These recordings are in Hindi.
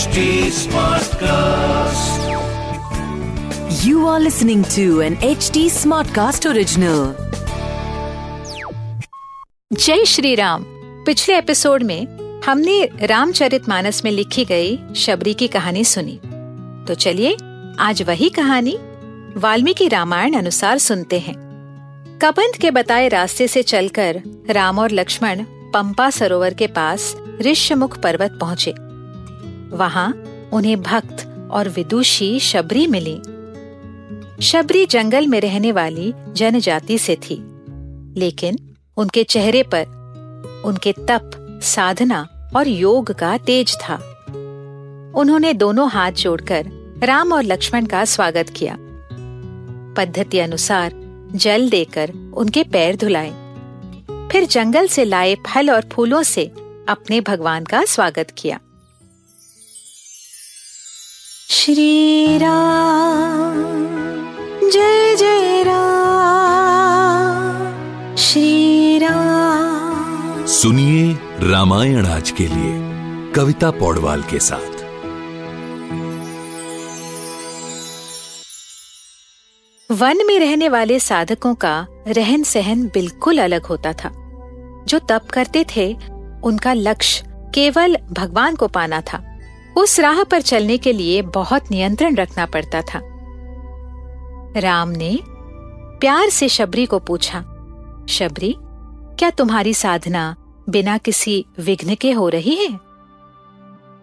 HD Smartcast. You are listening to an HD Smartcast original. जय श्री राम पिछले एपिसोड में हमने रामचरितमानस में लिखी गई शबरी की कहानी सुनी तो चलिए आज वही कहानी वाल्मीकि रामायण अनुसार सुनते हैं कबंध के बताए रास्ते से चलकर राम और लक्ष्मण पंपा सरोवर के पास ऋष्यमुख पर्वत पहुँचे वहाँ उन्हें भक्त और विदुषी शबरी मिली। शबरी जंगल में रहने वाली जनजाति से थी, लेकिन उनके चेहरे पर उनके तप, साधना और योग का तेज था। उन्होंने दोनों हाथ जोड़कर राम और लक्ष्मण का स्वागत किया। पद्धति अनुसार जल देकर उनके पैर धुलाए। फिर जंगल से लाए फल और फूलों से अपने भगवान का स्वागत किया। श्री राम जय जय राम श्री राम। सुनिए रामायण आज के लिए कविता पौडवाल के साथ। वन में रहने वाले साधकों का रहन सहन बिल्कुल अलग होता था। जो तप करते थे उनका लक्ष्य केवल भगवान को पाना था। उस राह पर चलने के लिए बहुत नियंत्रण रखना पड़ता था। राम ने प्यार से शबरी को पूछा, शबरी, क्या तुम्हारी साधना बिना किसी विघ्न के हो रही है?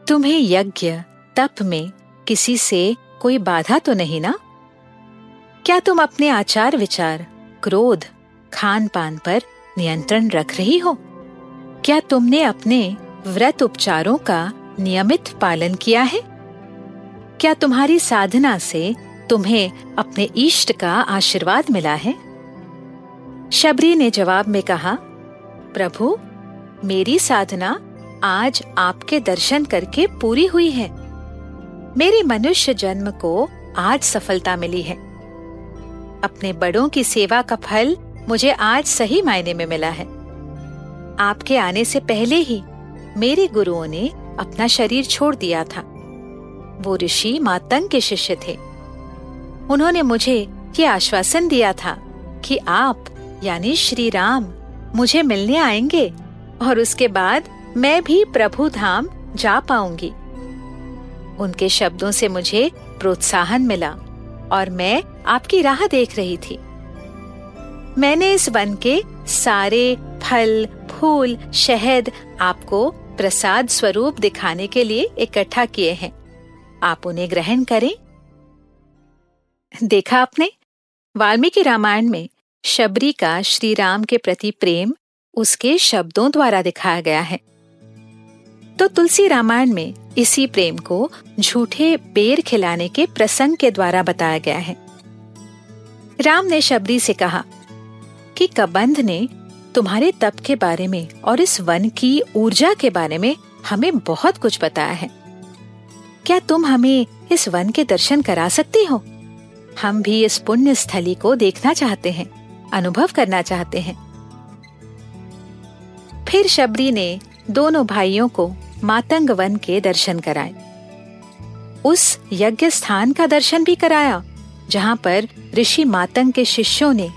तुम्हें यज्ञ, तप में किसी से कोई बाधा तो नहीं ना? क्या तुम अपने आचार विचार, क्रोध खान पान पर नियंत्रण रख रही हो? क्या तुमने अपने व्रत उपचारों का नियमित पालन किया है? क्या तुम्हारी साधना से तुम्हें अपने इष्ट का आशीर्वाद मिला है? शबरी ने जवाब में कहा, प्रभु, मेरी साधना आज आपके दर्शन करके पूरी हुई है। मेरे मनुष्य जन्म को आज सफलता मिली है। अपने बड़ों की सेवा का फल मुझे आज सही मायने में मिला है। आपके आने से पहले ही मेरे गुरुओं ने अपना शरीर छोड़ दिया था। वो ऋषि मातंग के शिष्य थे। उन्होंने मुझे ये आश्वासन दिया था कि आप, यानी श्री राम, मुझे मिलने आएँगे और उसके बाद मैं भी प्रभु धाम जा पाऊँगी। उनके शब्दों से मुझे प्रोत्साहन मिला और मैं आपकी राह देख रही थी। मैंने इस वन के सारे फल, फूल, शहद आपको प्रसाद स्वरूप दिखाने के लिए इकट्ठा किए हैं। आप उन्हें ग्रहण करें। देखा आपने? वाल्मीकि रामायण में शबरी का श्री राम के प्रति प्रेम उसके शब्दों द्वारा दिखाया गया है। तो तुलसी रामायण में इसी प्रेम को झूठे बेर खिलाने के प्रसंग के द्वारा बताया गया है। राम ने शबरी से कहा कि कबंध ने तुम्हारे तप के बारे में और इस वन की ऊर्जा के बारे में हमें बहुत कुछ बताया है। क्या तुम हमें इस वन के दर्शन करा सकती हो? हम भी इस पुण्य स्थली को देखना चाहते हैं, अनुभव करना चाहते हैं। फिर शबरी ने दोनों भाइयों को मातंग वन के दर्शन कराए। उस यज्ञ स्थान का दर्शन भी कराया, जहाँ पर ऋषि मातंग के शिष्यों ने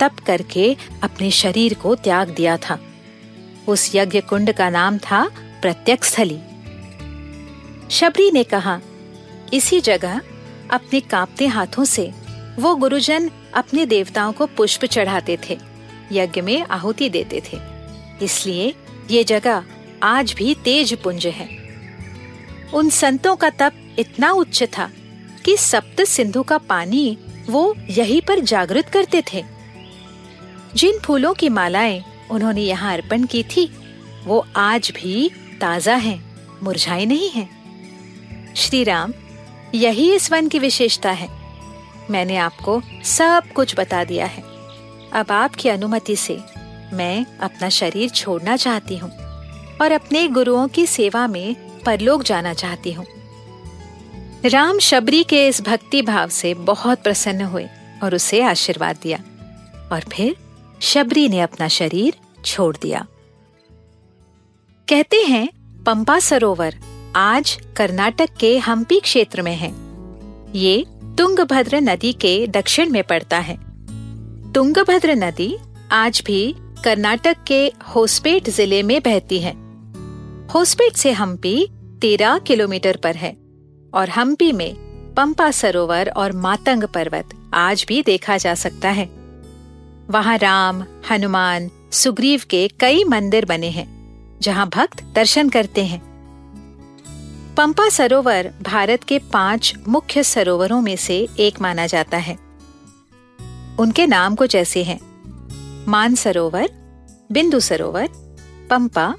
तप करके अपने शरीर को त्याग दिया था। उस यज्ञ कुंड का नाम था प्रत्यक्ष स्थली शबरी ने कहा, इसी जगह, अपने कांपते हाथों से, वो गुरुजन अपने देवताओं को पुष्प चढ़ाते थे, यज्ञ में आहुति देते थे। इसलिए ये जगह आज भी तेज पुंज है। उन संतों का तप इतना उच्च था कि सप्त सिंधु का पानी वो यहीं पर जागृत करते थे। जिन फूलों की मालाएँ उन्होंने यहाँ अर्पण की थी वो आज भी ताज़ा हैं, मुरझाई नहीं हैं। श्री राम यही इस वन की विशेषता है। मैंने आपको सब कुछ बता दिया है। अब आपकी अनुमति से मैं अपना शरीर छोड़ना चाहती हूँ और अपने गुरुओं की सेवा में परलोक जाना चाहती हूँ। राम शबरी के इस भक्ति भाव से बहुत प्रसन्न हुए और उसे आशीर्वाद दिया। और फिर शबरी ने अपना शरीर छोड़ दिया। कहते हैं, पंपा सरोवर, आज कर्नाटक के हम्पी क्षेत्र में है। ये तुंगभद्र नदी के दक्षिण में पड़ता है। तुंगभद्र नदी आज भी कर्नाटक के होस्पेट ज़िले में बहती है। होस्पेट से हम्पी तेरह किलोमीटर पर है और हम्पी में पंपा सरोवर और मातंग पर्वत आज भी देखा जा सकता है। वहाँ राम, हनुमान, सुग्रीव के कई मंदिर बने हैं, जहाँ भक्त दर्शन करते हैं। पंपा सरोवर भारत के पाँच मुख्य सरोवरों में से एक माना जाता है। उनके नाम कुछ ऐसे हैं। मान सरोवर, बिंदु सरोवर, पंपा,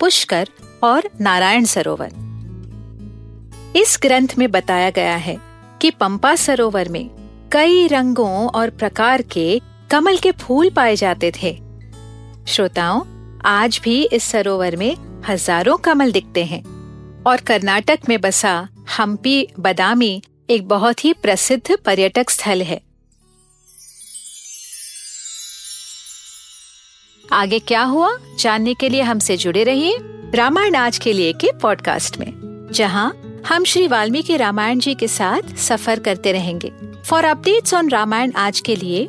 पुष्कर और नारायण सरोवर। इस ग्रंथ में बताया गया है कि पंपा सरोवर में कई रंगों और प्रकार के कमल के फूल पाए जाते थे। श्रोताओं, आज भी इस सरोवर में हज़ारों कमल दिखते हैं। और कर्नाटक में बसा हम्पी बदामी एक बहुत ही प्रसिद्ध पर्यटक स्थल है। आगे क्या हुआ? जानने के लिए हमसे जुड़े रहिए रामायण आज के लिए के पॉडकास्ट में, जहाँ हम श्री वाल्मीकि रामायण जी के साथ सफ़र करते रहेंगे। फॉर अपडेट्स ऑन रामायण आज के लिए